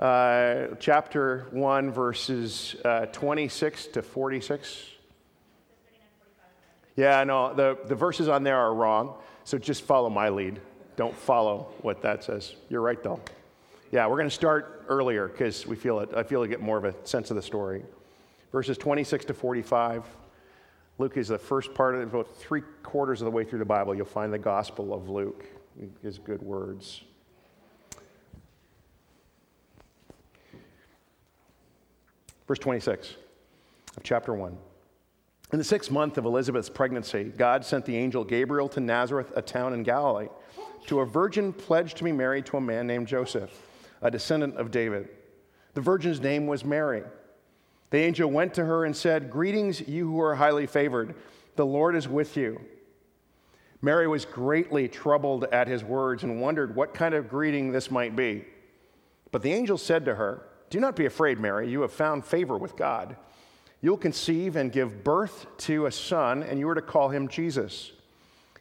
uh, chapter 1, verses uh, 26 to 46. Yeah, no, the, the verses on there are wrong, so just follow my lead. Don't follow what that says. You're right, though. Yeah, we're going to start earlier because we feel it. I feel to get more of a sense of the story. Verses 26 to 45. Luke is the first part of about three quarters of the way through the Bible. You'll find the Gospel of Luke, his good words. Verse 26 of chapter 1. In the sixth month of Elizabeth's pregnancy, God sent the angel Gabriel to Nazareth, a town in Galilee, to a virgin pledged to be married to a man named Joseph, a descendant of David. The virgin's name was Mary. The angel went to her and said, Greetings, you who are highly favored. The Lord is with you. Mary was greatly troubled at his words and wondered what kind of greeting this might be. But the angel said to her, Do not be afraid, Mary. You have found favor with God. You'll conceive and give birth to a son, and you are to call him Jesus.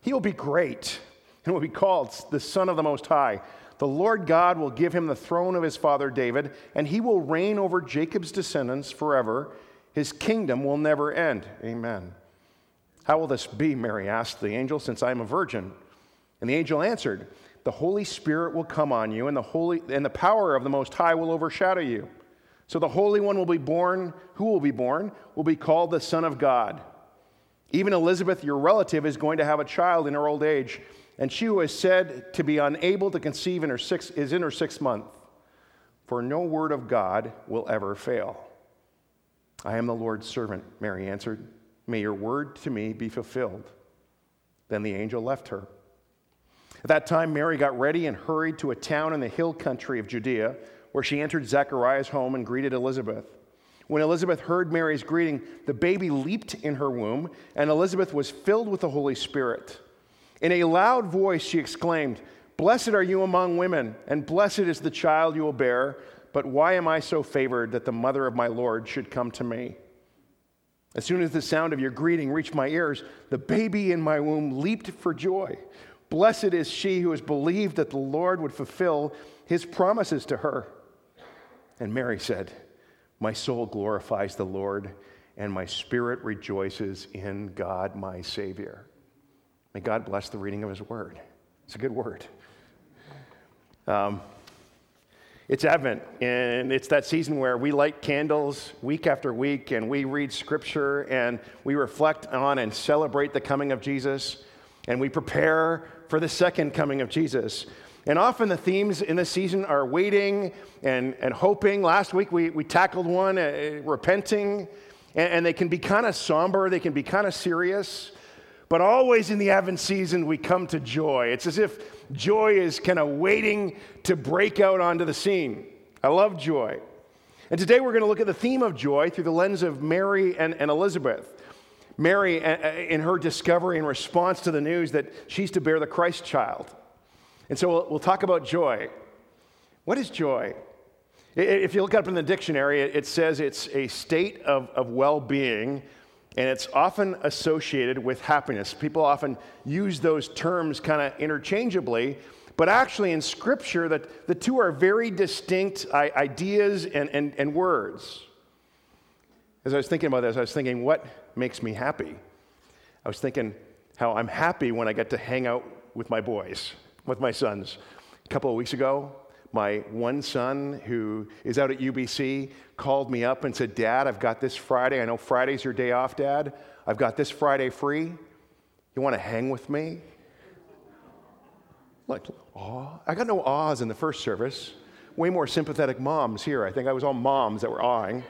He will be great and will be called the Son of the Most High. The Lord God will give him the throne of his father David, and he will reign over Jacob's descendants forever. His kingdom will never end. Amen. How will this be? Mary asked the angel, since I am a virgin. And the angel answered, The Holy Spirit will come on you, and the, holy, and the power of the Most High will overshadow you. So the Holy One will be born, who will be born, will be called the Son of God. Even Elizabeth, your relative, is going to have a child in her old age, and she who is said to be unable to conceive in her six, is in her sixth month. For no word of God will ever fail. I am the Lord's servant, Mary answered. May your word to me be fulfilled. Then the angel left her. At that time, Mary got ready and hurried to a town in the hill country of Judea where she entered Zechariah's home and greeted Elizabeth. When Elizabeth heard Mary's greeting, the baby leaped in her womb, and Elizabeth was filled with the Holy Spirit. In a loud voice, she exclaimed, Blessed are you among women, and blessed is the child you will bear. But why am I so favored that the mother of my Lord should come to me? As soon as the sound of your greeting reached my ears, the baby in my womb leaped for joy. Blessed is she who has believed that the Lord would fulfill his promises to her. And Mary said, My soul glorifies the Lord, and my spirit rejoices in God, my Savior. May God bless the reading of his word. It's a good word. Um, it's Advent, and it's that season where we light candles week after week, and we read scripture, and we reflect on and celebrate the coming of Jesus, and we prepare for the second coming of Jesus. And often the themes in this season are waiting and, and hoping. Last week we, we tackled one, uh, repenting, and, and they can be kind of somber, they can be kind of serious. But always in the Advent season, we come to joy. It's as if joy is kind of waiting to break out onto the scene. I love joy. And today we're going to look at the theme of joy through the lens of Mary and, and Elizabeth. Mary, uh, uh, in her discovery and response to the news that she's to bear the Christ child. And so we'll, we'll talk about joy. What is joy? If you look up in the dictionary, it says it's a state of, of well being, and it's often associated with happiness. People often use those terms kind of interchangeably, but actually in Scripture, that the two are very distinct ideas and, and, and words. As I was thinking about this, I was thinking, what makes me happy? I was thinking how I'm happy when I get to hang out with my boys with my sons. A couple of weeks ago, my one son, who is out at UBC, called me up and said, Dad, I've got this Friday. I know Friday's your day off, Dad. I've got this Friday free. You want to hang with me? Like, aw. I got no awes in the first service. Way more sympathetic moms here. I think I was all moms that were awing.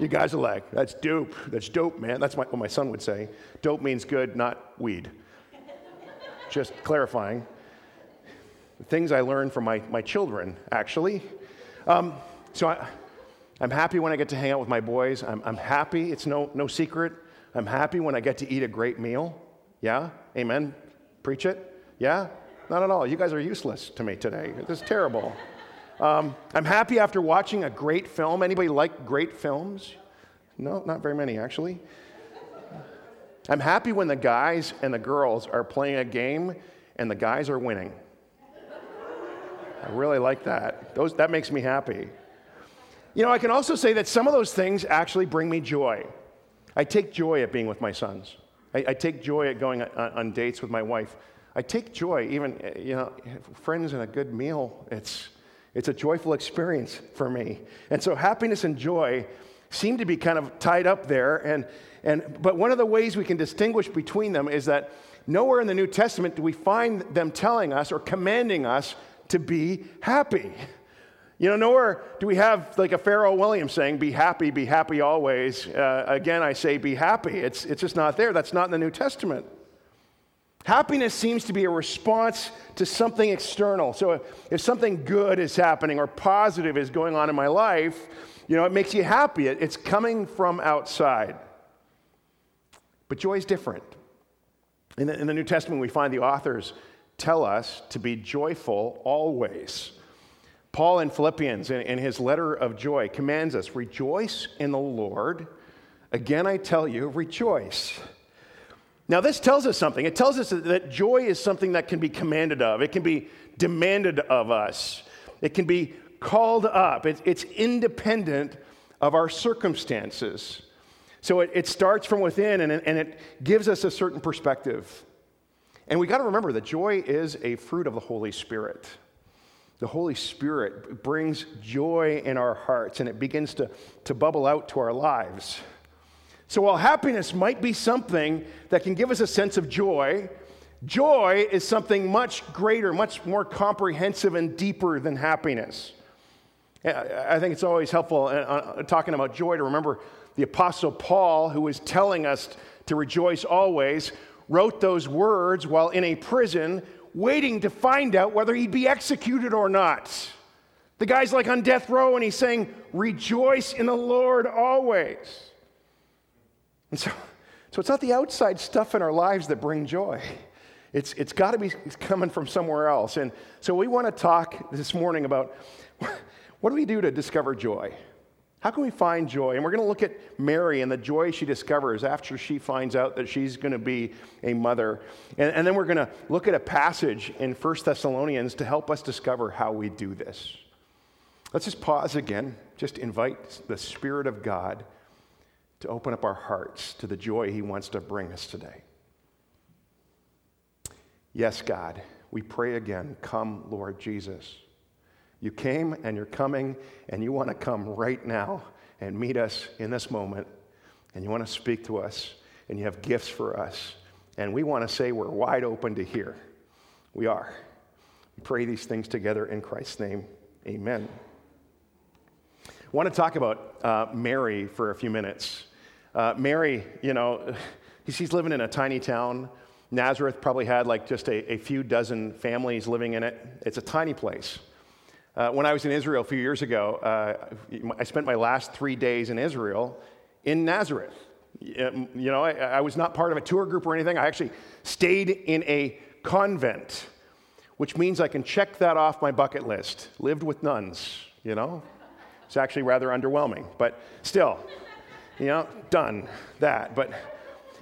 You guys are like, that's dope. That's dope, man. That's my, what my son would say. Dope means good, not weed. Just clarifying things I learned from my, my children, actually. Um, so I, am happy when I get to hang out with my boys. I'm, I'm happy, it's no, no secret. I'm happy when I get to eat a great meal. Yeah? Amen? Preach it? Yeah? Not at all. You guys are useless to me today. This is terrible. Um, I'm happy after watching a great film. Anybody like great films? No, not very many, actually. I'm happy when the guys and the girls are playing a game and the guys are winning. I really like that. Those, that makes me happy. You know, I can also say that some of those things actually bring me joy. I take joy at being with my sons. I, I take joy at going on, on, dates with my wife. I take joy, even, you know, friends and a good meal. It's, it's a joyful experience for me. And so happiness and joy seem to be kind of tied up there. And, and, but one of the ways we can distinguish between them is that nowhere in the New Testament do we find them telling us or commanding us to be happy. You know, nowhere do we have like a Pharrell Williams saying, be happy, be happy always. Uh, again, I say, be happy. It's, it's just not there. That's not in the New Testament. Happiness seems to be a response to something external. So if, if something good is happening or positive is going on in my life, you know, it makes you happy. It, it's coming from outside. But joy is different. In the, in the New Testament, we find the authors tell us to be joyful always. Paul in Philippians, in, in his letter of joy, commands us rejoice in the Lord. Again, I tell you, rejoice. Now, this tells us something. It tells us that joy is something that can be commanded of, it can be demanded of us, it can be called up, it, it's independent of our circumstances. So it, starts from within and it, and it gives us a certain perspective. And we got to remember that joy is a fruit of the Holy Spirit. The Holy Spirit brings joy in our hearts and it begins to, to bubble out to our lives. So while happiness might be something that can give us a sense of joy, joy is something much greater, much more comprehensive and deeper than happiness. I think it's always helpful uh, uh, talking about joy to remember the Apostle Paul, who was telling us to rejoice always, wrote those words while in a prison, waiting to find out whether he'd be executed or not. The guy's like on death row and he's saying, Rejoice in the Lord always. And so, so it's not the outside stuff in our lives that bring joy. It's, it's got to be coming from somewhere else. And so we want to talk this morning about what do we do to discover joy? How can we find joy? And we're going to look at Mary and the joy she discovers after she finds out that she's going to be a mother. And, and then we're going to look at a passage in 1 Thessalonians to help us discover how we do this. Let's just pause again, just invite the Spirit of God to open up our hearts to the joy He wants to bring us today. Yes, God, we pray again, come, Lord Jesus. You came and you're coming, and you want to come right now and meet us in this moment, and you want to speak to us, and you have gifts for us. And we want to say we're wide open to hear. We are. We pray these things together in Christ's name. Amen. I want to talk about uh, Mary for a few minutes. Uh, Mary, you know, she's living in a tiny town. Nazareth probably had like just a, a few dozen families living in it. It's a tiny place. Uh, when I was in Israel a few years ago, uh, I spent my last three days in Israel in Nazareth. You know, I, I, was not part of a tour group or anything. I actually stayed in a convent, which means I can check that off my bucket list. Lived with nuns, you know? It's actually rather underwhelming, but still you know, done that. But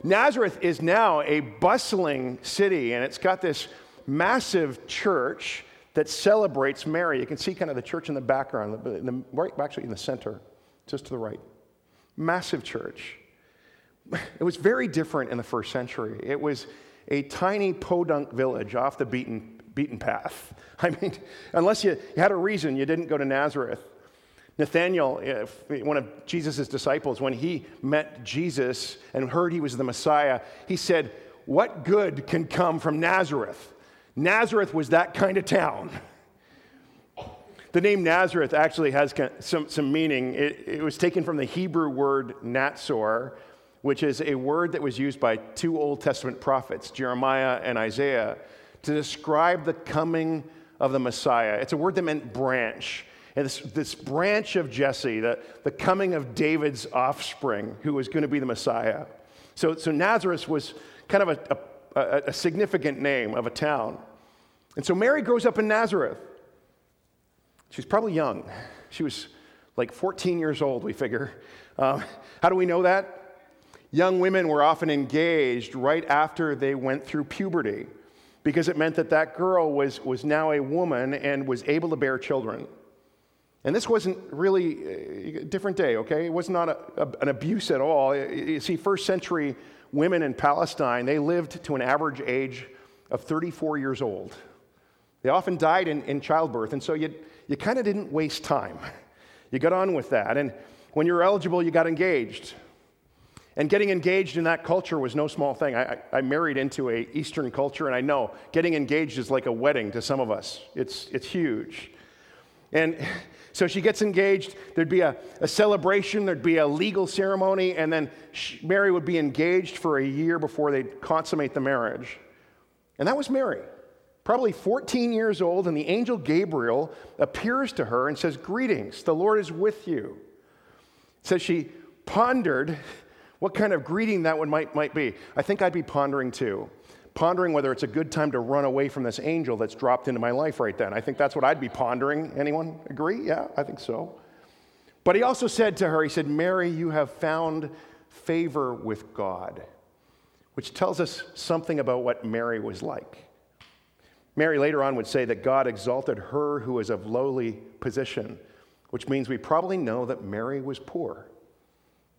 Nazareth is now a bustling city, and it's got this massive church that celebrates Mary. You can see kind of the church in the background, in the, right, actually in the center, just to the right. Massive church. It was very different in the first century. It was a tiny podunk village off the beaten, beaten path. I mean, unless you, you had a reason you didn't go to Nazareth. Nathanael, uh, one of Jesus' disciples, when he met Jesus and heard he was the Messiah, he said, What good can come from Nazareth? Nazareth was that kind of town. The name Nazareth actually has some, some meaning. It, it was taken from the Hebrew word Natsor, which is a word that was used by two Old Testament prophets, Jeremiah and Isaiah, to describe the coming of the Messiah. It's a word that meant branch. And this, this branch of Jesse, the, the coming of David's offspring, who was going to be the Messiah. So, so Nazareth was kind of a, a, a significant name of a town. And so Mary grows up in Nazareth. She's probably young. She was like 14 years old, we figure. Um, how do we know that? Young women were often engaged right after they went through puberty because it meant that that girl was, was now a woman and was able to bear children. And this wasn't really a different day, okay? It was not a, a, an abuse at all. You see, first century women in Palestine, they lived to an average age of 34 years old. They often died in, in childbirth, and so you, you kind of didn't waste time. You got on with that. And when you were eligible, you got engaged. And getting engaged in that culture was no small thing. I, I, married into a Eastern culture, and I know getting engaged is like a wedding to some of us. It's, it's huge. And so she gets engaged. There'd be a, a celebration, there'd be a legal ceremony, and then she, Mary would be engaged for a year before they'd consummate the marriage. And that was Mary, probably 14 years old, and the angel Gabriel appears to her and says, Greetings, the Lord is with you. So she pondered what kind of greeting that one might, might be. I think I'd be pondering too. Pondering whether it's a good time to run away from this angel that's dropped into my life right then. I think that's what I'd be pondering. Anyone agree? Yeah, I think so. But he also said to her, He said, Mary, you have found favor with God, which tells us something about what Mary was like. Mary later on would say that God exalted her who is of lowly position, which means we probably know that Mary was poor.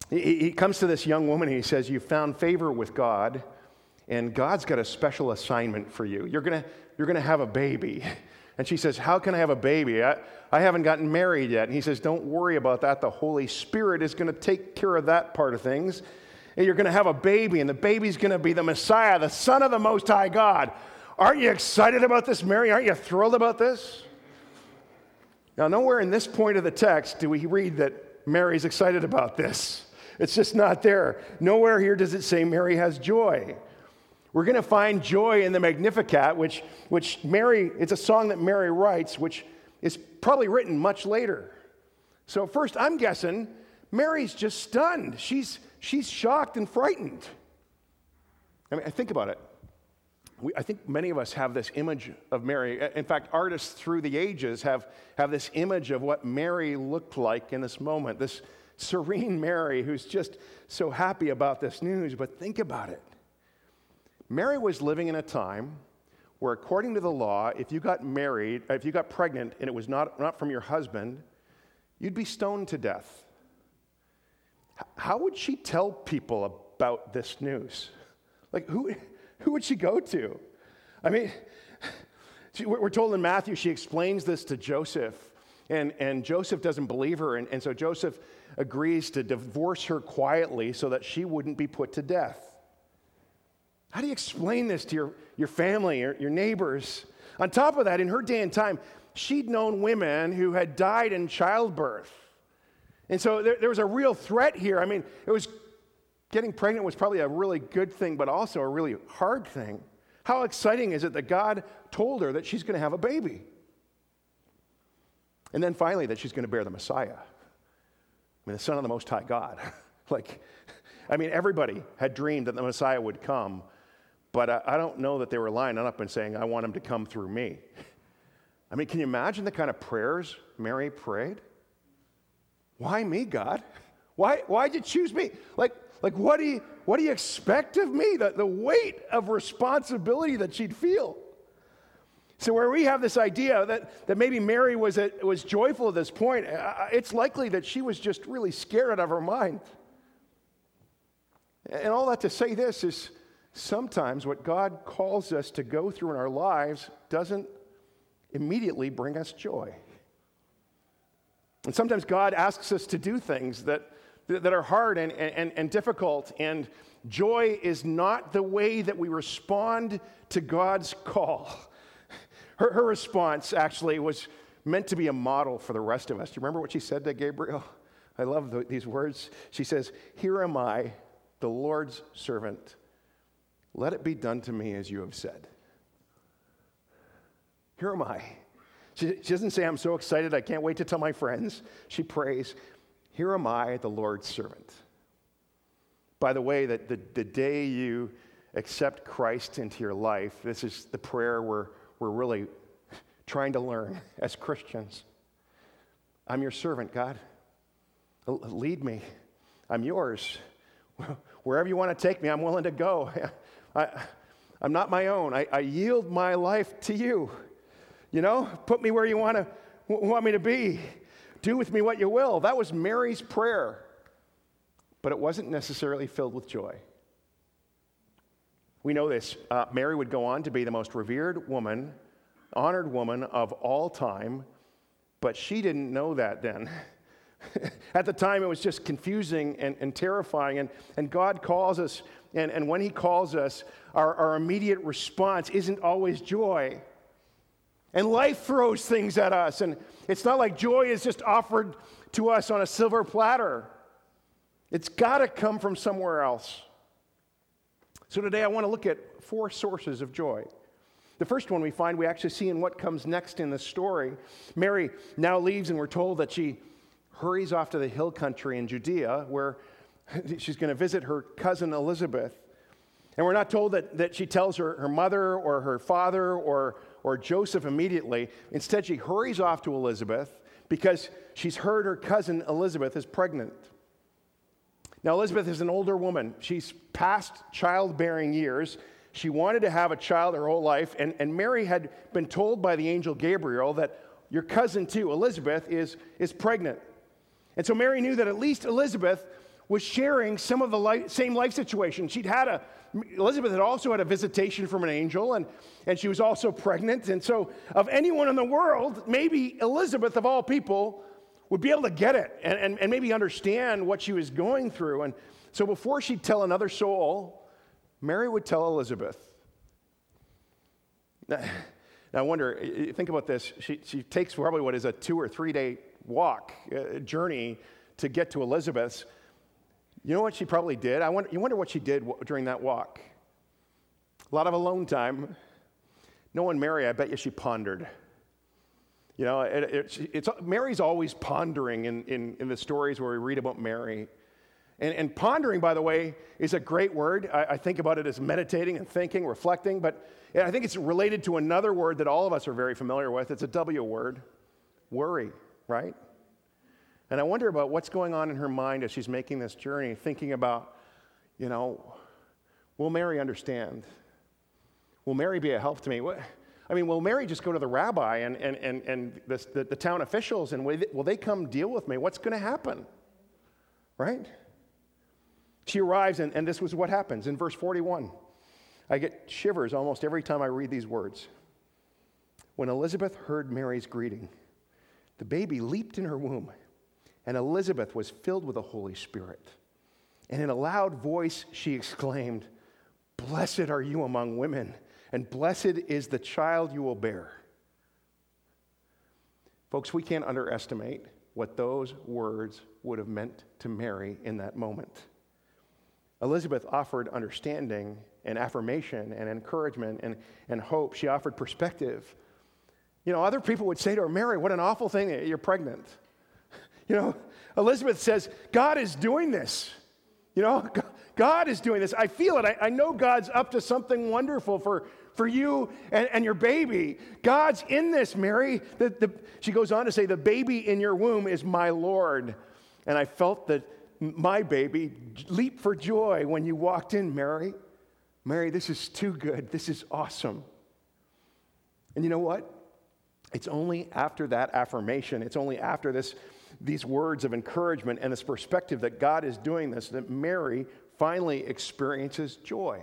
He, comes to this young woman and he says, You found favor with God, and God's got a special assignment for you. You're going you're going to have a baby. And she says, How can I have a baby? I, I haven't gotten married yet. And he says, Don't worry about that. The Holy Spirit is going to take care of that part of things. And you're going to have a baby, and the baby's going to be the Messiah, the Son of the Most High God. Aren't you excited about this, Mary? Aren't you thrilled about this? Now, nowhere in this point of the text do we read that Mary's excited about this. It's just not there. Nowhere here does it say Mary has joy. We're going to find joy in the Magnificat, which, which Mary, it's a song that Mary writes, which is probably written much later. So, first, I'm guessing Mary's just stunned. She's, she's shocked and frightened. I mean, think about it. We, I think many of us have this image of Mary. In fact, artists through the ages have, have this image of what Mary looked like in this moment, this, serene Mary who's just so happy about this news. But think about it. Mary was living in a time where, according to the law, if you got married, if you got pregnant and it was not, not from your husband, you'd be stoned to death. How would she tell people about this news? Like, who, who would she go to? I mean, she, we're told in Matthew she explains this to Joseph, and, and Joseph doesn't believe her. And, and so Joseph agrees to divorce her quietly so that she wouldn't be put to death. How do you explain this to your, your family, your, your neighbors? On top of that, in her day and time, she'd known women who had died in childbirth. And so there, there was a real threat here. I mean, it was getting pregnant was probably a really good thing, but also a really hard thing. How exciting is it that God told her that she's going to have a baby? And then finally, that she's going to bear the Messiah. I mean, the Son of the Most High God. like, I mean, everybody had dreamed that the Messiah would come, but I, I don't know that they were lining up and saying, I want him to come through me. I mean, can you imagine the kind of prayers Mary prayed? Why me, God? Why, why'd you choose me? Like, like what, do you, what do you expect of me? The, the weight of responsibility that she'd feel. So, where we have this idea that, that maybe Mary was, a, was joyful at this point, uh, it's likely that she was just really scared out of her mind. And all that to say this is sometimes what God calls us to go through in our lives doesn't immediately bring us joy. And sometimes God asks us to do things that, that are hard and, and, and difficult, and joy is not the way that we respond to God's call. Her, her response actually was meant to be a model for the rest of us. Do you remember what she said to Gabriel? I love the, these words. She says, Here am I, the Lord's servant. Let it be done to me as you have said. Here am I. She, she doesn't say, I'm so excited, I can't wait to tell my friends. She prays, Here am I, the Lord's servant. By the way, that the, the day you accept Christ into your life, this is the prayer where we're really trying to learn as Christians. I'm your servant, God. Lead me. I'm yours. Wherever you want to take me, I'm willing to go. I, am not my own. I, I, yield my life to you. You know, put me where you want to want me to be. do with me what you will. That was Mary's prayer. But it wasn't necessarily filled with joy. We know this. Uh, Mary would go on to be the most revered woman, honored woman of all time, but she didn't know that then. At the time, it was just confusing and, and terrifying. And, and God calls us, and, and when He calls us, our, our immediate response isn't always joy. And life throws things at us. And it's not like joy is just offered to us on a silver platter, it's got to come from somewhere else. So today I want to look at four sources of joy. The first one we find we actually see in what comes next in the story. Mary now leaves, and we're told that she hurries off to the hill country in Judea where she's going to visit her cousin Elizabeth. And we're not told that, that she tells her, her mother or her father or, or Joseph immediately. Instead, she hurries off to Elizabeth because she's heard her cousin Elizabeth is pregnant. Now, Elizabeth is an older woman. She's past childbearing years. She wanted to have a child her whole life, and, and Mary had been told by the angel Gabriel that your cousin, too, Elizabeth, is, is pregnant. And so Mary knew that at least Elizabeth was sharing some of the same life situation. She'd had a, Elizabeth had also had a visitation from an angel, and, and she was also pregnant. And so, of anyone in the world, maybe Elizabeth, of all people, would be able to get it and, and, and maybe understand what she was going through. And so before she'd tell another soul, Mary would tell Elizabeth. Now, I wonder, think about this. She, she takes probably what is a two or three day walk, uh, journey to get to Elizabeth's. You know what she probably did? I wonder, you wonder what she did during that walk. A lot of alone time. No one Mary, I bet you she pondered. You know, it, it, it's, Mary's always pondering in, in, in, the stories where we read about Mary. And, and pondering, by the way, is a great word. I, I, think about it as meditating and thinking, reflecting, but I think it's related to another word that all of us are very familiar with. It's a W word worry, right? And I wonder about what's going on in her mind as she's making this journey, thinking about, you know, will Mary understand? Will Mary be a help to me? What, I mean, will Mary just go to the rabbi and, and, and, and the, the, the town officials and will they, will they come deal with me? What's going to happen? Right? She arrives, and, and this was what happens in verse 41. I get shivers almost every time I read these words. When Elizabeth heard Mary's greeting, the baby leaped in her womb, and Elizabeth was filled with the Holy Spirit. And in a loud voice, she exclaimed, Blessed are you among women and blessed is the child you will bear. Folks, we can't underestimate what those words would have meant to Mary in that moment. Elizabeth offered understanding and affirmation and encouragement and, and hope. She offered perspective. You know, other people would say to her, Mary, what an awful thing you're pregnant. You know, Elizabeth says, God is doing this. You know, God is doing this. I feel it. I, I know God's up to something wonderful for, for you and, and your baby. God's in this, Mary. The, the, she goes on to say, The baby in your womb is my Lord. And I felt that my baby leap for joy when you walked in, Mary. Mary, this is too good. This is awesome. And you know what? It's only after that affirmation, it's only after this, these words of encouragement and this perspective that God is doing this that Mary finally experiences joy.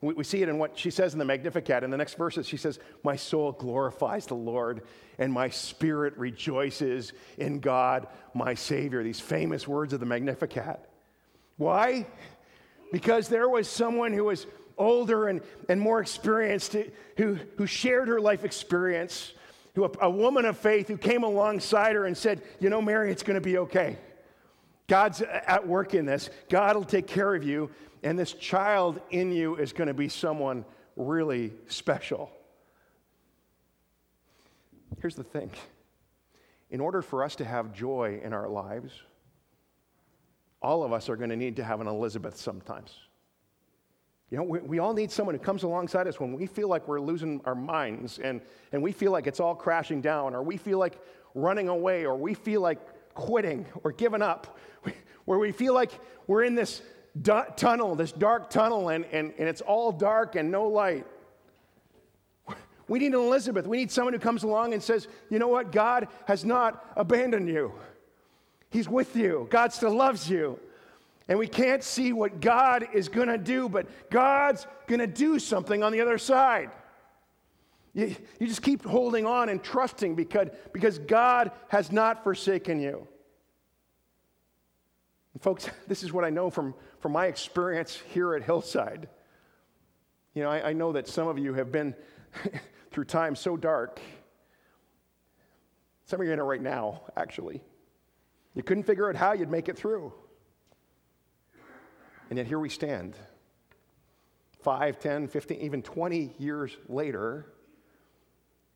We, we see it in what she says in the Magnificat. In the next verses, she says, My soul glorifies the Lord, and my spirit rejoices in God, my Savior. These famous words of the Magnificat. Why? Because there was someone who was older and, and more experienced who, who shared her life experience, who, a, a woman of faith who came alongside her and said, You know, Mary, it's going to be okay. God's at work in this. God will take care of you. And this child in you is going to be someone really special. Here's the thing in order for us to have joy in our lives, all of us are going to need to have an Elizabeth sometimes. You know, we, we, all need someone who comes alongside us when we feel like we're losing our minds and, and we feel like it's all crashing down, or we feel like running away, or we feel like quitting or giving up, where we feel like we're in this tunnel, this dark tunnel, and, and, and it's all dark and no light. We need an Elizabeth. We need someone who comes along and says, you know what? God has not abandoned you, He's with you. God still loves you. And we can't see what God is going to do, but God's going to do something on the other side. You, you just keep holding on and trusting because, because God has not forsaken you. And folks, this is what I know from, from my experience here at Hillside. You know, I, I know that some of you have been through times so dark. Some of you are in it right now, actually. You couldn't figure out how you'd make it through. And yet here we stand, 5, 10, 15, even 20 years later,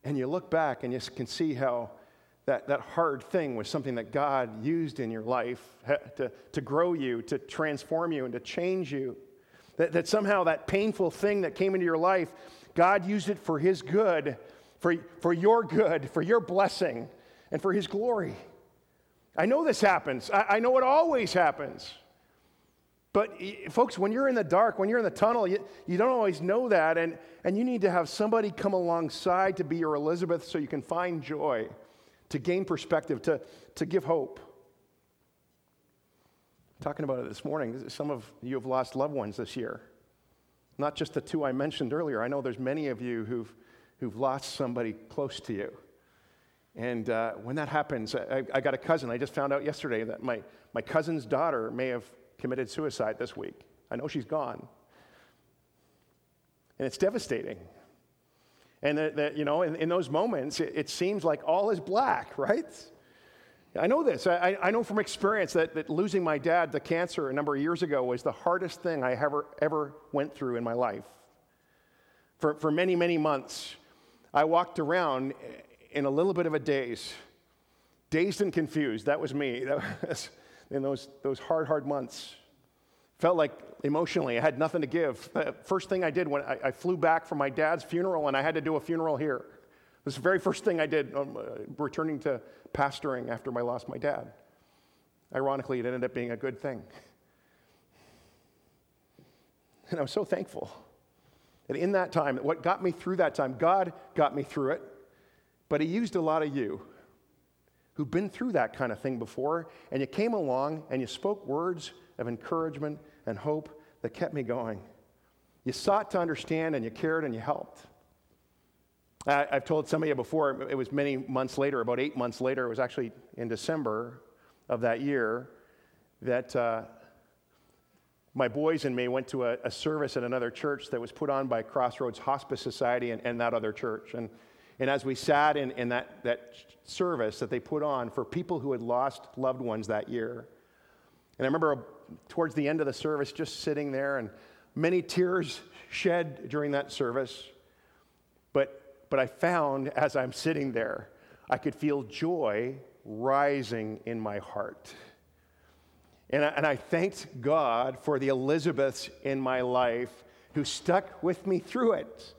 and you look back and you can see how that, that hard thing was something that God used in your life to, to grow you, to transform you, and to change you. That, that somehow that painful thing that came into your life, God used it for His good, for, for your good, for your blessing, and for His glory. I know this happens. I, I know it always happens. But folks, when you're in the dark, when you're in the tunnel, you, you don't always know that. And, and you need to have somebody come alongside to be your Elizabeth so you can find joy, to gain perspective, to, to give hope. talking about it this morning. Some of you have lost loved ones this year. Not just the two I mentioned earlier. I know there's many of you who've, who've lost somebody close to you. And uh, when that happens, I, I, got a cousin. I just found out yesterday that my, my cousin's daughter may have committed suicide this week. I know she's gone. And it's devastating. And that, that you know, in, in, those moments, it, it, seems like all is black, right? I know this. I, I know from experience that, that losing my dad to cancer a number of years ago was the hardest thing I ever, ever went through in my life. For, for many, many months, I walked around in a little bit of a daze, dazed and confused. That was me. That was, in those, those hard, hard months. Felt like emotionally I had nothing to give. The first thing I did when I, I flew back from my dad's funeral and I had to do a funeral here. It was the very first thing I did um, uh, returning to pastoring after I lost my dad. Ironically, it ended up being a good thing. And I was so thankful that in that time, what got me through that time, God got me through it, but He used a lot of you who've been through that kind of thing before, and you came along and you spoke words of encouragement and hope that kept me going. You sought to understand and you cared and you helped. I, have told some of you before, it was many months later, about eight months later, it was actually in December of that year, that uh, my boys and me went to a, a, service at another church that was put on by Crossroads Hospice Society and, and that other church. And and as we sat in, in that, that service that they put on for people who had lost loved ones that year, and I remember uh, towards the end of the service just sitting there and many tears shed during that service. But, but I found as I'm sitting there, I could feel joy rising in my heart. And I, and I thanked God for the Elizabeths in my life who stuck with me through it.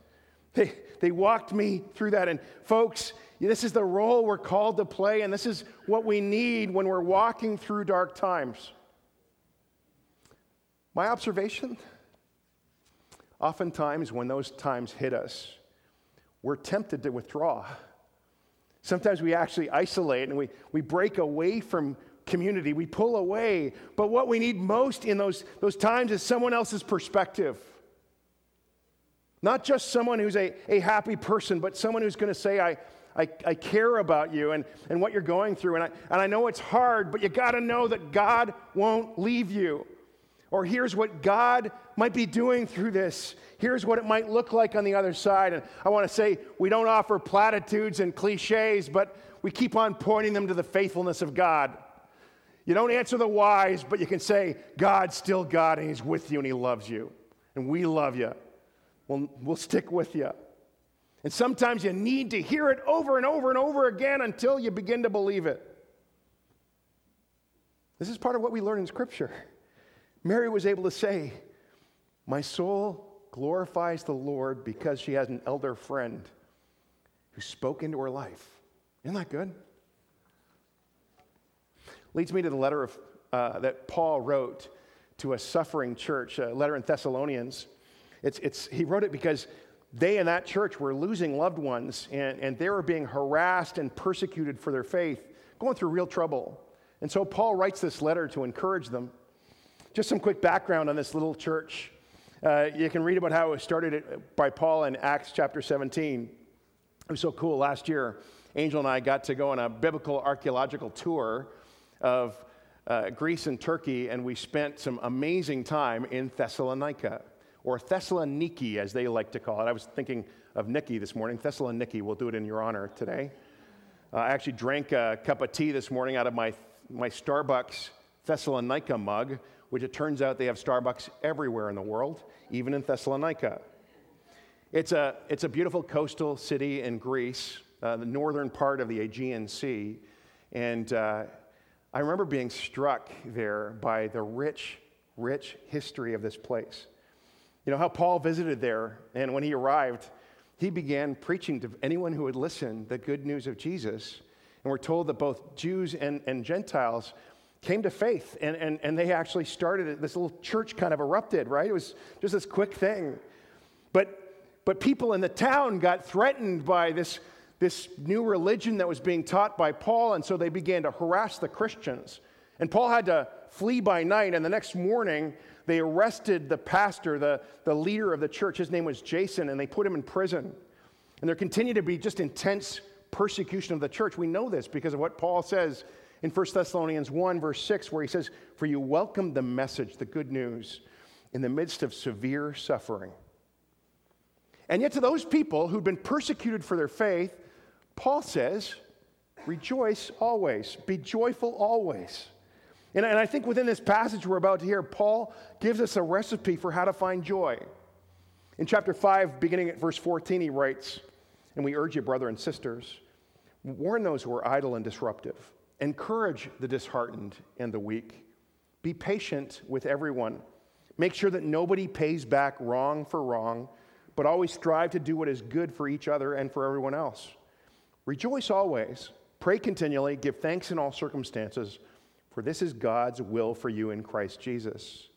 They, they walked me through that. And folks, this is the role we're called to play, and this is what we need when we're walking through dark times. My observation oftentimes, when those times hit us, we're tempted to withdraw. Sometimes we actually isolate and we, we break away from community, we pull away. But what we need most in those, those times is someone else's perspective. Not just someone who's a, a happy person, but someone who's going to say, I, I, I, care about you and, and what you're going through. And I, and I know it's hard, but you got to know that God won't leave you. Or here's what God might be doing through this. Here's what it might look like on the other side. And I want to say we don't offer platitudes and cliches, but we keep on pointing them to the faithfulness of God. You don't answer the whys, but you can say, God's still God and He's with you and He loves you. And we love you we'll, we'll stick with you. And sometimes you need to hear it over and over and over again until you begin to believe it. This is part of what we learn in Scripture. Mary was able to say, My soul glorifies the Lord because she has an elder friend who spoke into her life. Isn't that good? Leads me to the letter of, uh, that Paul wrote to a suffering church, a letter in Thessalonians. It's, it's, he wrote it because they in that church were losing loved ones and, and they were being harassed and persecuted for their faith, going through real trouble. And so Paul writes this letter to encourage them. Just some quick background on this little church. Uh, you can read about how it was started by Paul in Acts chapter 17. It was so cool. Last year, Angel and I got to go on a biblical archaeological tour of uh, Greece and Turkey, and we spent some amazing time in Thessalonica, or Thessaloniki, as they like to call it. I was thinking of Nikki this morning. Thessaloniki, we'll do it in your honor today. Uh, I actually drank a cup of tea this morning out of my, my Starbucks Thessalonica mug, which it turns out they have Starbucks everywhere in the world, even in Thessalonica. It's a, it's a beautiful coastal city in Greece, uh, the northern part of the Aegean Sea. And uh, I remember being struck there by the rich, rich history of this place. You know how Paul visited there, and when he arrived, he began preaching to anyone who would listen the good news of Jesus. And we're told that both Jews and, and Gentiles came to faith, and, and, and they actually started this little church kind of erupted, right? It was just this quick thing. But, but people in the town got threatened by this, this new religion that was being taught by Paul, and so they began to harass the Christians. And Paul had to flee by night, and the next morning, they arrested the pastor, the, the leader of the church. His name was Jason, and they put him in prison. And there continued to be just intense persecution of the church. We know this because of what Paul says in 1 Thessalonians 1, verse 6, where he says, For you welcomed the message, the good news, in the midst of severe suffering. And yet, to those people who'd been persecuted for their faith, Paul says, Rejoice always, be joyful always. And, and I think within this passage we're about to hear, Paul gives us a recipe for how to find joy. In chapter 5, beginning at verse 14, he writes, And we urge you, brother and sisters, warn those who are idle and disruptive Encourage the disheartened and the weak. Be patient with everyone. Make sure that nobody pays back wrong for wrong, but always strive to do what is good for each other and for everyone else. Rejoice always. Pray continually. Give thanks in all circumstances, for this is God's will for you in Christ Jesus.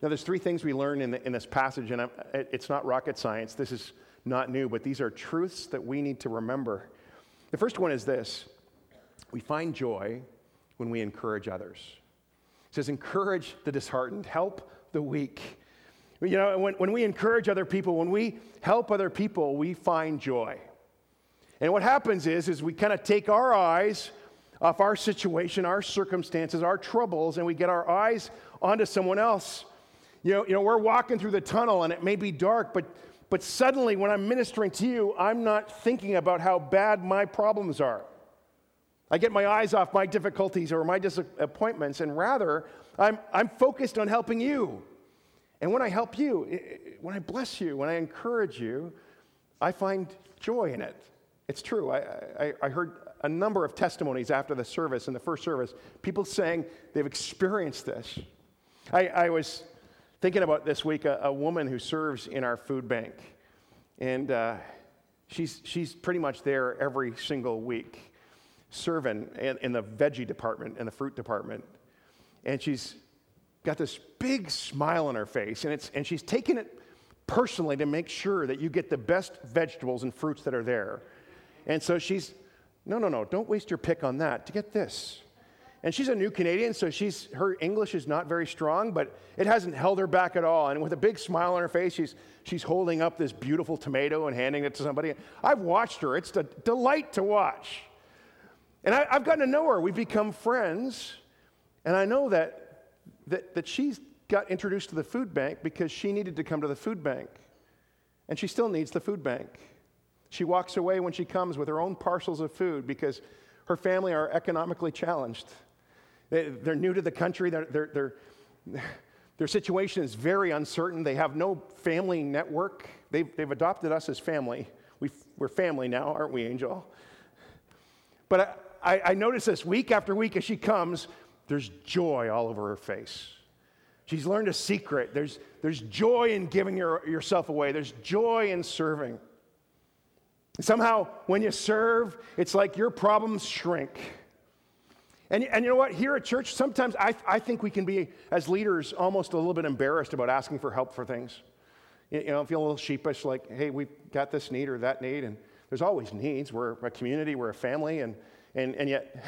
Now, there's three things we learn in, the, in this passage, and it's not rocket science. This is not new, but these are truths that we need to remember. The first one is this we find joy when we encourage others. It says, encourage the disheartened, help the weak. You know, when, when we encourage other people, when we help other people, we find joy. And what happens is, is we kind of take our eyes off our situation, our circumstances, our troubles, and we get our eyes onto someone else. You know, you know, we're walking through the tunnel and it may be dark, but, but suddenly when I'm ministering to you, I'm not thinking about how bad my problems are. I get my eyes off my difficulties or my disappointments, and rather, I'm, I'm focused on helping you. And when I help you, when I bless you, when I encourage you, I find joy in it. It's true. I, I, I heard a number of testimonies after the service, in the first service, people saying they've experienced this. I, I was thinking about this week a, a, woman who serves in our food bank, and uh, she's, she's pretty much there every single week serving in, in the veggie department and the fruit department. And she's got this big smile on her face, and, it's, and she's taking it personally to make sure that you get the best vegetables and fruits that are there. And so she's, no, no, no, don't waste your pick on that to get this. And she's a new Canadian, so she's, her English is not very strong, but it hasn't held her back at all. And with a big smile on her face, she's, she's holding up this beautiful tomato and handing it to somebody. I've watched her, it's a delight to watch. And I, have gotten to know her. We've become friends. And I know that, that, that she's got introduced to the food bank because she needed to come to the food bank. And she still needs the food bank. She walks away when she comes with her own parcels of food because her family are economically challenged. They, are new to the country, they're, they're, they're, their situation is very uncertain. They have no family network. They've, they've adopted us as family. we are family now, aren't we, Angel? But I, I notice this week after week as she comes, there's joy all over her face. She's learned a secret. There's, there's joy in giving your, yourself away, there's joy in serving. Somehow, when you serve, it's like your problems shrink. And, and you know what? Here at church, sometimes I, I think we can be, as leaders, almost a little bit embarrassed about asking for help for things. you know, feel a little sheepish, like, hey, we've got this need or that need. And there's always needs. We're a community, we're a family. And, and, and yet,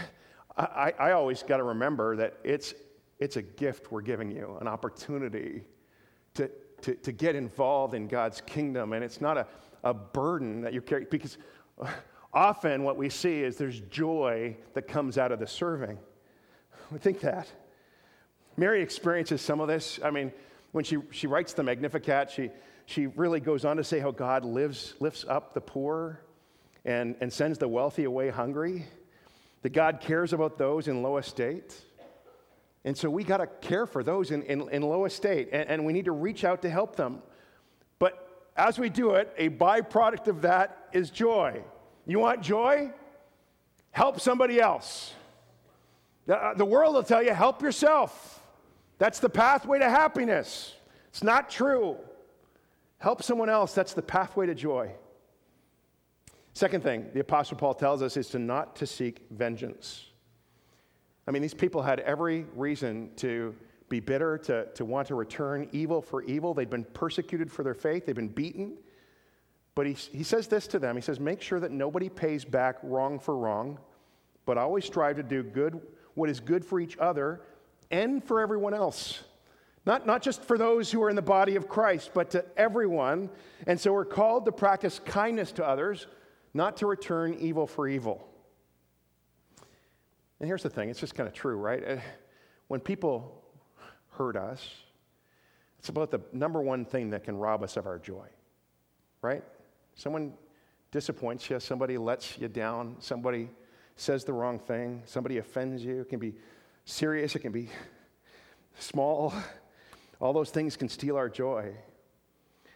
I, I always got to remember that it's, it's a gift we're giving you, an opportunity to, to, to get involved in God's kingdom. And it's not a, a burden that you carry, because often what we see is there's joy that comes out of the serving. We think that. Mary experiences some of this. I mean, when she, she writes the Magnificat, she, she really goes on to say how God lives, lifts up the poor and, and sends the wealthy away hungry, that God cares about those in low estate. And so we got to care for those in, in, in low estate, and, and we need to reach out to help them. As we do it, a byproduct of that is joy. You want joy? Help somebody else. Uh, the world will tell you, help yourself. That's the pathway to happiness. It's not true. Help someone else. That's the pathway to joy. Second thing the Apostle Paul tells us is to not to seek vengeance. I mean, these people had every reason to be bitter, to, to want to return evil for evil. They'd been persecuted for their faith, they've been beaten. But he, he says this to them He says, Make sure that nobody pays back wrong for wrong, but always strive to do good, what is good for each other and for everyone else. Not, not just for those who are in the body of Christ, but to everyone. And so we're called to practice kindness to others, not to return evil for evil. And here's the thing it's just kind of true, right? Eh, when people hurt us, it's about the number one thing that can rob us of our joy, right? Someone disappoints you, somebody lets you down, somebody says the wrong thing, somebody offends you. It can be serious, it can be small. All those things can steal our joy.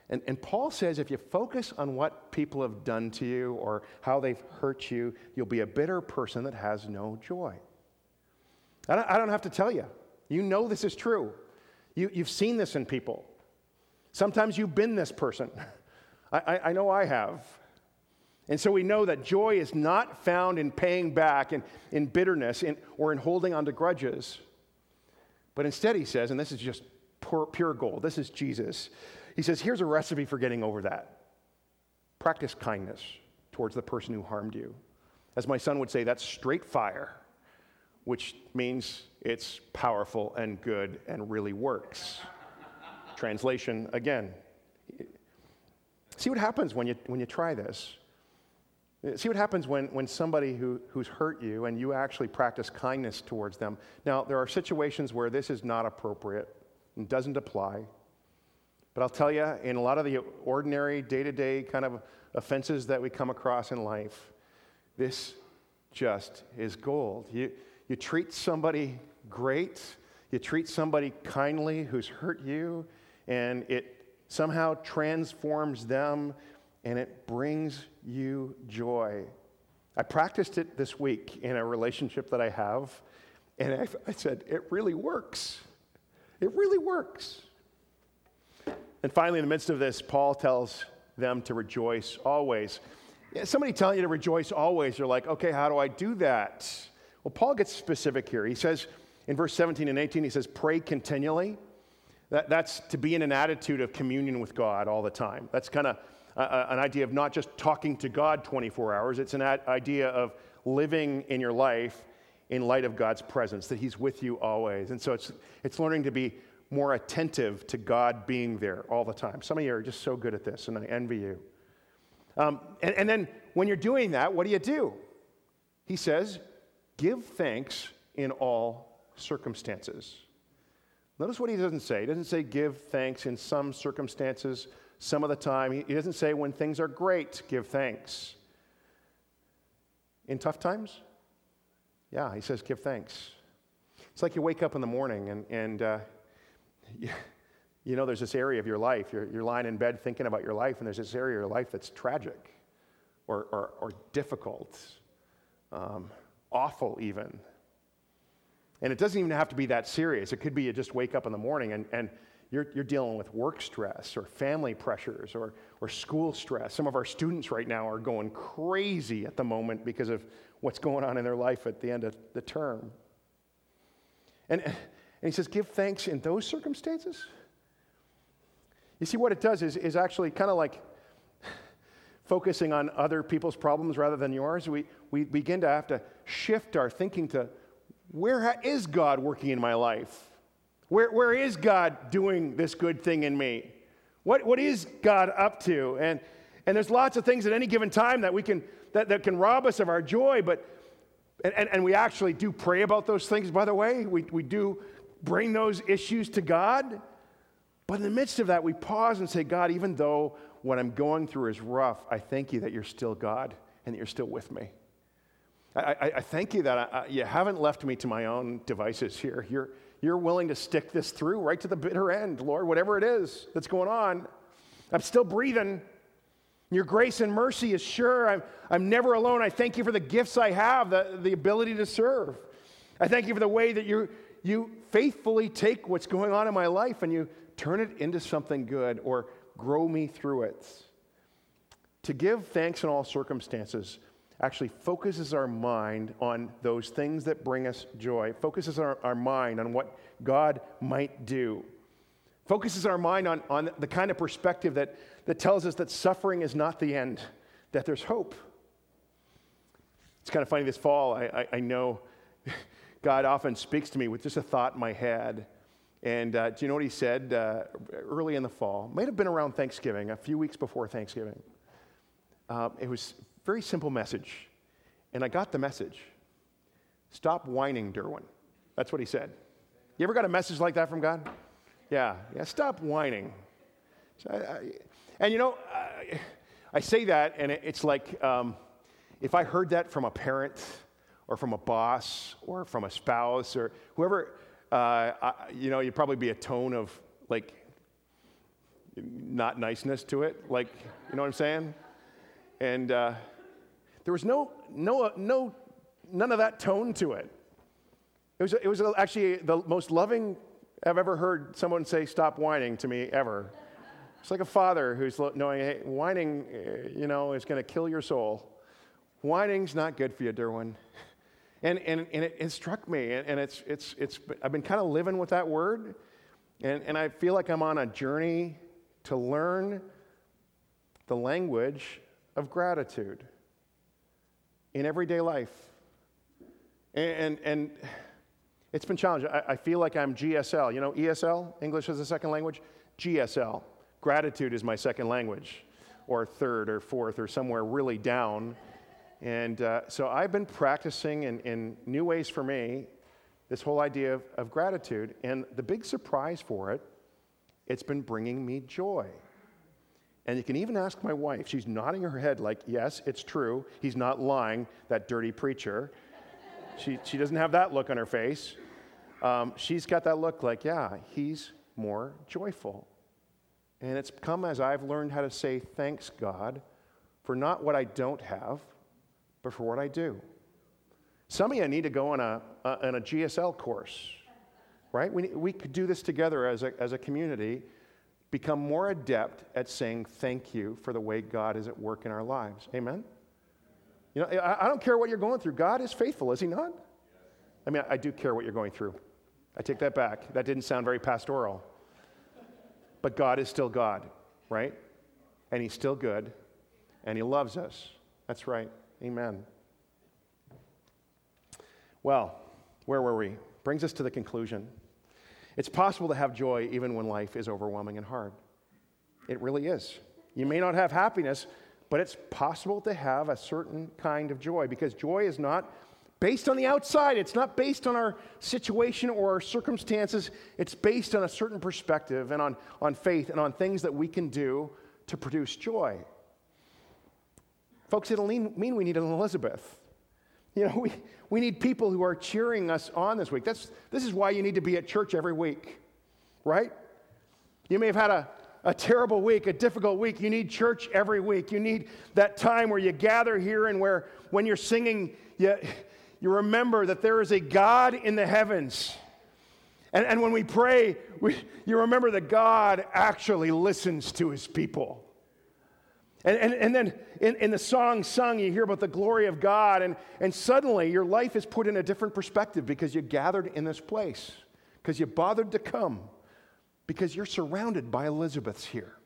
And, and Paul says if you focus on what people have done to you or how they've hurt you, you'll be a bitter person that has no joy. I don't, I don't have to tell you. You know this is true. You, you've seen this in people. Sometimes you've been this person. I, I, I know I have. And so we know that joy is not found in paying back, in, in bitterness, in, or in holding on to grudges. But instead, he says, and this is just pure, pure gold, this is Jesus. He says, here's a recipe for getting over that practice kindness towards the person who harmed you. As my son would say, that's straight fire, which means it's powerful and good and really works. Translation again. See what happens when you, when you try this. See what happens when, when somebody who, who's hurt you and you actually practice kindness towards them. Now, there are situations where this is not appropriate and doesn't apply. But I'll tell you, in a lot of the ordinary, day to day kind of offenses that we come across in life, this just is gold. You, you treat somebody great, you treat somebody kindly who's hurt you, and it somehow transforms them and it brings you joy. I practiced it this week in a relationship that I have, and I, I said, it really works. It really works. And finally, in the midst of this, Paul tells them to rejoice always. Somebody telling you to rejoice always, you're like, okay, how do I do that? Well, Paul gets specific here. He says in verse 17 and 18, he says, pray continually. That, that's to be in an attitude of communion with God all the time. That's kind of an idea of not just talking to God 24 hours, it's an idea of living in your life in light of God's presence, that He's with you always. And so it's, it's learning to be more attentive to God being there all the time. Some of you are just so good at this, and I envy you. Um, and, and then when you're doing that, what do you do? He says, give thanks in all circumstances. Notice what he doesn't say. He doesn't say give thanks in some circumstances, some of the time. He doesn't say when things are great, give thanks. In tough times? Yeah, he says give thanks. It's like you wake up in the morning and, and uh, you, you, know there's this area of your life. You're, you're lying in bed thinking about your life, and there's this area of your life that's tragic or, or, or difficult, um, awful even. And it doesn't even have to be that serious. It could be you just wake up in the morning and, and you're, you're dealing with work stress or family pressures or, or school stress. Some of our students right now are going crazy at the moment because of what's going on in their life at the end of the term. And, and he says, give thanks in those circumstances. You see, what it does is, is actually kind of like focusing on other people's problems rather than yours. We, we begin to have to shift our thinking to where is God working in my life? Where, where is God doing this good thing in me? What, what is God up to? And, and there's lots of things at any given time that we can that, that can rob us of our joy, but and, and, and we actually do pray about those things, by the way. We, we do bring those issues to God. But in the midst of that, we pause and say, God, even though what I'm going through is rough, I thank you that you're still God and that you're still with me. I, I, I thank you that I, you haven't left me to my own devices here. You're, you're willing to stick this through right to the bitter end, Lord, whatever it is that's going on. I'm still breathing. Your grace and mercy is sure. I'm, I'm never alone. I thank you for the gifts I have, the, the ability to serve. I thank you for the way that you, you faithfully take what's going on in my life and you turn it into something good or grow me through it. To give thanks in all circumstances actually focuses our mind on those things that bring us joy, focuses our, our mind on what God might do, focuses our mind on, on the kind of perspective that, that tells us that suffering is not the end, that there's hope. It's kind of funny this fall, I, I, I know God often speaks to me with just a thought in my head. And uh, do you know what he said uh, early in the fall? Might have been around Thanksgiving, a few weeks before Thanksgiving. Uh, it was a very simple message. And I got the message. Stop whining, Durwin. That's what he said. You ever got a message like that from God? Yeah, yeah, stop whining. So I, I, and you know, I, I, say that, and it, it's like um, if I heard that from a parent or from a boss or from a spouse or whoever, uh, you know, you'd probably be a tone of like not niceness to it. Like, you know what I'm saying? And uh, there was no, no, no, none of that tone to it. It was, it was actually the most loving I've ever heard someone say, Stop whining to me ever. It's like a father who's knowing, hey, whining, eh, you know, is going to kill your soul. Whining's not good for you, Durwin. And, and, and it, it struck me, and, it's, it's, it's, I've been kind of living with that word, and, and I feel like I'm on a journey to learn the language of gratitude in everyday life. And, and, and it's been challenging. I, I, feel like I'm GSL. You know, ESL, English as a second language? GSL. Gratitude is my second language, or third, or fourth, or somewhere really down. And uh, so I've been practicing in, in, new ways for me this whole idea of, of gratitude. And the big surprise for it, it's been bringing me joy. And you can even ask my wife. She's nodding her head like, yes, it's true. He's not lying, that dirty preacher. She, she doesn't have that look on her face. Um, she's got that look like, yeah, he's more joyful. And it's come as I've learned how to say, thanks, God, for not what I don't have, but for what I do. Some of you need to go on a, a, on a GSL course, right? We, we could do this together as a, as a community become more adept at saying thank you for the way God is at work in our lives. Amen? You know, I, I don't care what you're going through. God is faithful, is He not? I mean, I, I do care what you're going through. I take that back. That didn't sound very pastoral. But God is still God, right? And He's still good, and He loves us. That's right. Amen. Well, where were we? Brings us to the conclusion. It's possible to have joy even when life is overwhelming and hard. It really is. You may not have happiness, but it's possible to have a certain kind of joy because joy is not based on the outside. It's not based on our situation or our circumstances. It's based on a certain perspective and on, on faith and on things that we can do to produce joy. Folks, it'll mean we need an Elizabeth. You know, we, we need people who are cheering us on this week. That's, this is why you need to be at church every week, right? You may have had a, a terrible week, a difficult week. You need church every week. You need that time where you gather here and where, when you're singing, you, you remember that there is a God in the heavens. And, and when we pray, we, you remember that God actually listens to his people. And, and, and then in, in the song sung, you hear about the glory of God, and, and suddenly your life is put in a different perspective because you gathered in this place, because you bothered to come, because you're surrounded by Elizabeths here.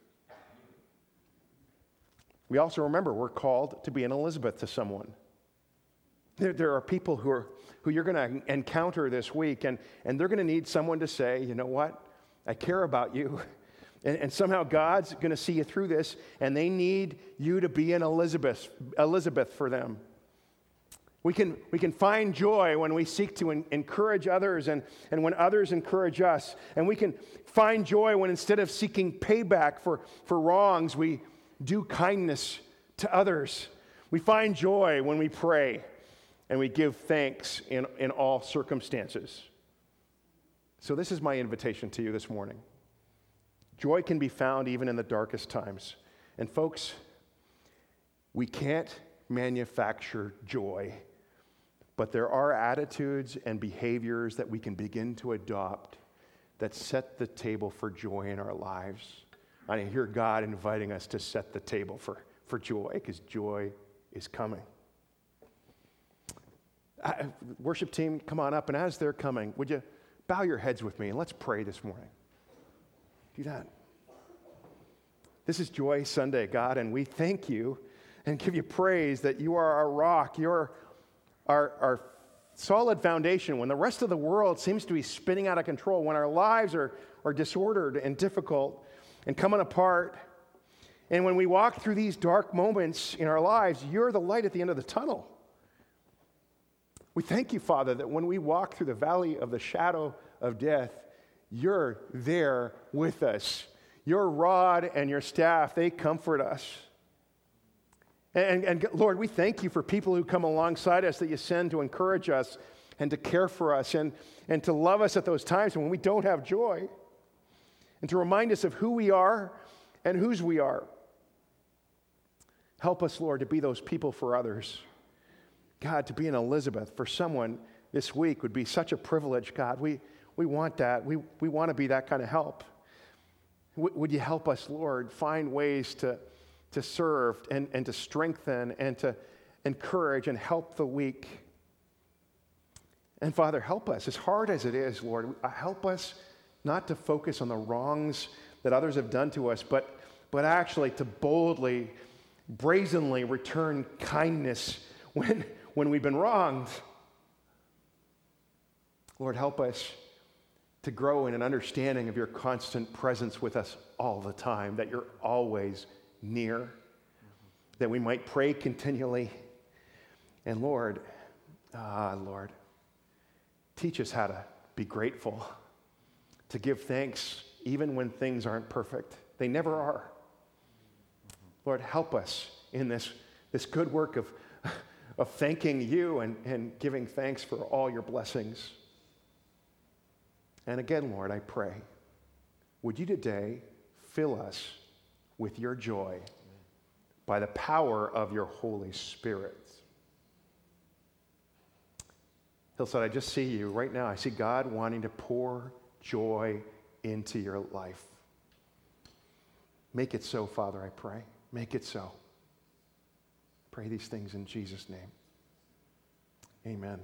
We also remember we're called to be an Elizabeth to someone. There, there are people who, are, who you're going to encounter this week, and, and they're going to need someone to say, you know what? I care about you. And, and somehow God's going to see you through this, and they need you to be an Elizabeth, Elizabeth for them. We can, we can find joy when we seek to encourage others and, and when others encourage us. And we can find joy when instead of seeking payback for, for wrongs, we do kindness to others. We find joy when we pray and we give thanks in, in all circumstances. So, this is my invitation to you this morning. Joy can be found even in the darkest times. And, folks, we can't manufacture joy, but there are attitudes and behaviors that we can begin to adopt that set the table for joy in our lives. I hear God inviting us to set the table for, for joy because joy is coming worship team, come on up. And as they're coming, would you bow your heads with me and let's pray this morning? Do that. This is Joy Sunday, God, and we thank you and give you praise that you are our rock. You're our, our solid foundation when the rest of the world seems to be spinning out of control, when our lives are, are disordered and difficult and coming apart. And when we walk through these dark moments in our lives, you're the light at the end of the tunnel. We thank you, Father, that when we walk through the valley of the shadow of death, you're there with us. Your rod and your staff, they comfort us. And, and, Lord, we thank you for people who come alongside us that you send to encourage us and to care for us and, and to love us at those times when we don't have joy and to remind us of who we are and whose we are. Help us, Lord, to be those people for others. God, to be an Elizabeth for someone this week would be such a privilege, God. We, we want that. We, we want to be that kind of help. W- would you help us, Lord, find ways to, to serve and, and to strengthen and to encourage and help the weak? And Father, help us, as hard as it is, Lord, uh, help us not to focus on the wrongs that others have done to us, but, but actually to boldly, brazenly return kindness when, when we've been wronged. Lord, help us to grow in an understanding of your constant presence with us all the time, that you're always near, that we might pray continually. And Lord, ah, Lord, teach us how to be grateful, to give thanks even when things aren't perfect. They never are. Lord, help us in this, this good work of of thanking you and, and giving thanks for all your blessings. And again, Lord, I pray, would you today fill us with your joy by the power of your Holy Spirit? Hillside, I just see you right now. I see God wanting to pour joy into your life. Make it so, Father, I pray. Make it so. Pray these things in Jesus' name. Amen.